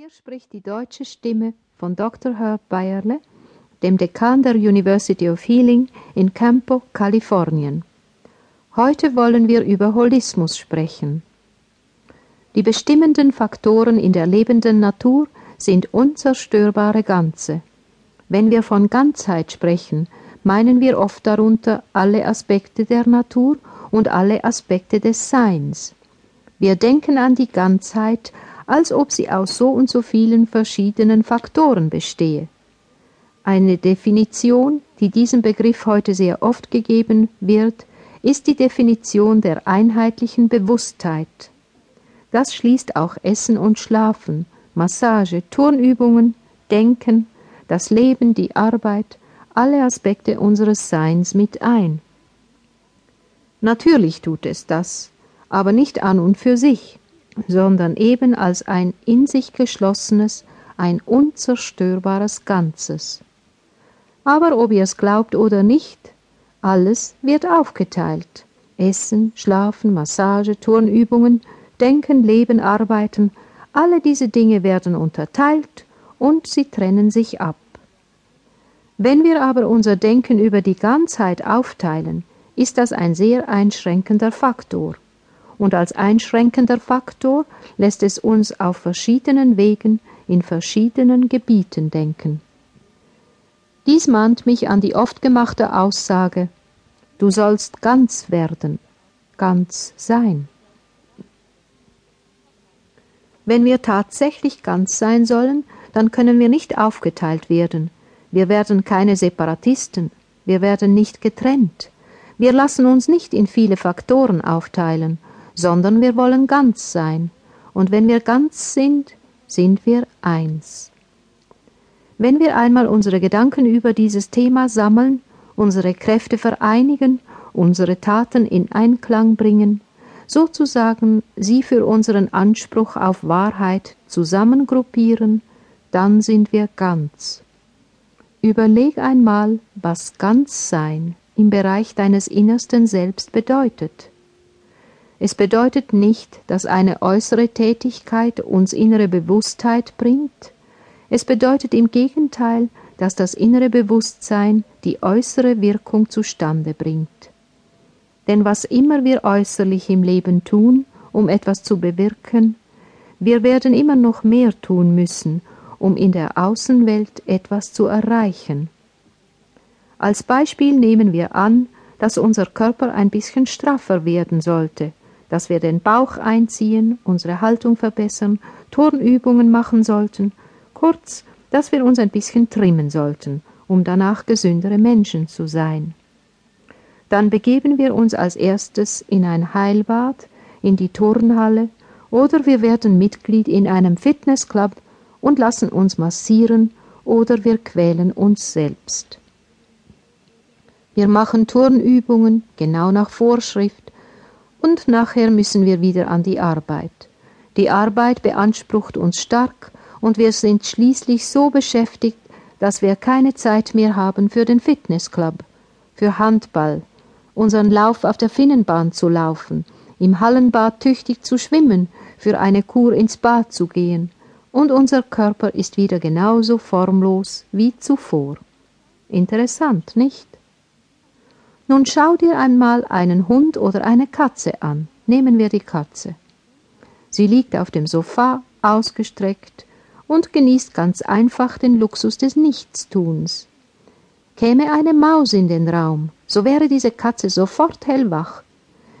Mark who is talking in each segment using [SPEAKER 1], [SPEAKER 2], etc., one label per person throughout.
[SPEAKER 1] Hier spricht die deutsche Stimme von Dr. Herb Bayerle, dem Dekan der University of Healing in Campo, Kalifornien. Heute wollen wir über Holismus sprechen. Die bestimmenden Faktoren in der lebenden Natur sind unzerstörbare Ganze. Wenn wir von Ganzheit sprechen, meinen wir oft darunter alle Aspekte der Natur und alle Aspekte des Seins. Wir denken an die Ganzheit als ob sie aus so und so vielen verschiedenen Faktoren bestehe. Eine Definition, die diesem Begriff heute sehr oft gegeben wird, ist die Definition der einheitlichen Bewusstheit. Das schließt auch Essen und Schlafen, Massage, Turnübungen, Denken, das Leben, die Arbeit, alle Aspekte unseres Seins mit ein. Natürlich tut es das, aber nicht an und für sich sondern eben als ein in sich geschlossenes, ein unzerstörbares Ganzes. Aber ob ihr es glaubt oder nicht, alles wird aufgeteilt. Essen, Schlafen, Massage, Turnübungen, Denken, Leben, Arbeiten, alle diese Dinge werden unterteilt und sie trennen sich ab. Wenn wir aber unser Denken über die Ganzheit aufteilen, ist das ein sehr einschränkender Faktor und als einschränkender Faktor lässt es uns auf verschiedenen Wegen in verschiedenen Gebieten denken. Dies mahnt mich an die oft gemachte Aussage Du sollst ganz werden, ganz sein. Wenn wir tatsächlich ganz sein sollen, dann können wir nicht aufgeteilt werden. Wir werden keine Separatisten, wir werden nicht getrennt. Wir lassen uns nicht in viele Faktoren aufteilen, sondern wir wollen ganz sein. Und wenn wir ganz sind, sind wir eins. Wenn wir einmal unsere Gedanken über dieses Thema sammeln, unsere Kräfte vereinigen, unsere Taten in Einklang bringen, sozusagen sie für unseren Anspruch auf Wahrheit zusammengruppieren, dann sind wir ganz. Überleg einmal, was ganz sein im Bereich deines innersten Selbst bedeutet. Es bedeutet nicht, dass eine äußere Tätigkeit uns innere Bewusstheit bringt. Es bedeutet im Gegenteil, dass das innere Bewusstsein die äußere Wirkung zustande bringt. Denn was immer wir äußerlich im Leben tun, um etwas zu bewirken, wir werden immer noch mehr tun müssen, um in der Außenwelt etwas zu erreichen. Als Beispiel nehmen wir an, dass unser Körper ein bisschen straffer werden sollte, dass wir den Bauch einziehen, unsere Haltung verbessern, Turnübungen machen sollten, kurz, dass wir uns ein bisschen trimmen sollten, um danach gesündere Menschen zu sein. Dann begeben wir uns als erstes in ein Heilbad, in die Turnhalle oder wir werden Mitglied in einem Fitnessclub und lassen uns massieren oder wir quälen uns selbst. Wir machen Turnübungen genau nach Vorschrift und nachher müssen wir wieder an die Arbeit. Die Arbeit beansprucht uns stark und wir sind schließlich so beschäftigt, dass wir keine Zeit mehr haben für den Fitnessclub, für Handball, unseren Lauf auf der Finnenbahn zu laufen, im Hallenbad tüchtig zu schwimmen, für eine Kur ins Bad zu gehen, und unser Körper ist wieder genauso formlos wie zuvor. Interessant, nicht? Nun schau dir einmal einen Hund oder eine Katze an. Nehmen wir die Katze. Sie liegt auf dem Sofa ausgestreckt und genießt ganz einfach den Luxus des Nichtstuns. Käme eine Maus in den Raum, so wäre diese Katze sofort hellwach.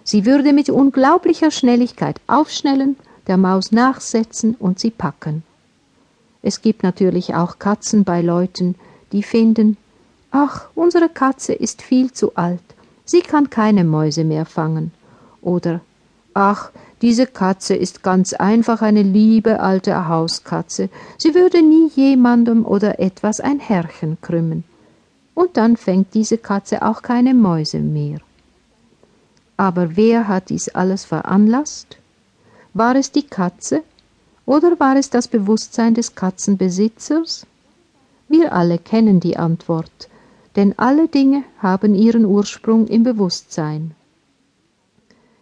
[SPEAKER 1] Sie würde mit unglaublicher Schnelligkeit aufschnellen, der Maus nachsetzen und sie packen. Es gibt natürlich auch Katzen bei Leuten, die finden, Ach, unsere Katze ist viel zu alt, sie kann keine Mäuse mehr fangen. Oder Ach, diese Katze ist ganz einfach eine liebe alte Hauskatze, sie würde nie jemandem oder etwas ein Härchen krümmen. Und dann fängt diese Katze auch keine Mäuse mehr. Aber wer hat dies alles veranlasst? War es die Katze oder war es das Bewusstsein des Katzenbesitzers? Wir alle kennen die Antwort denn alle Dinge haben ihren Ursprung im Bewusstsein.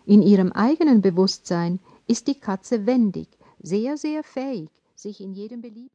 [SPEAKER 1] In ihrem eigenen Bewusstsein ist die Katze wendig, sehr, sehr fähig, sich in jedem beliebigen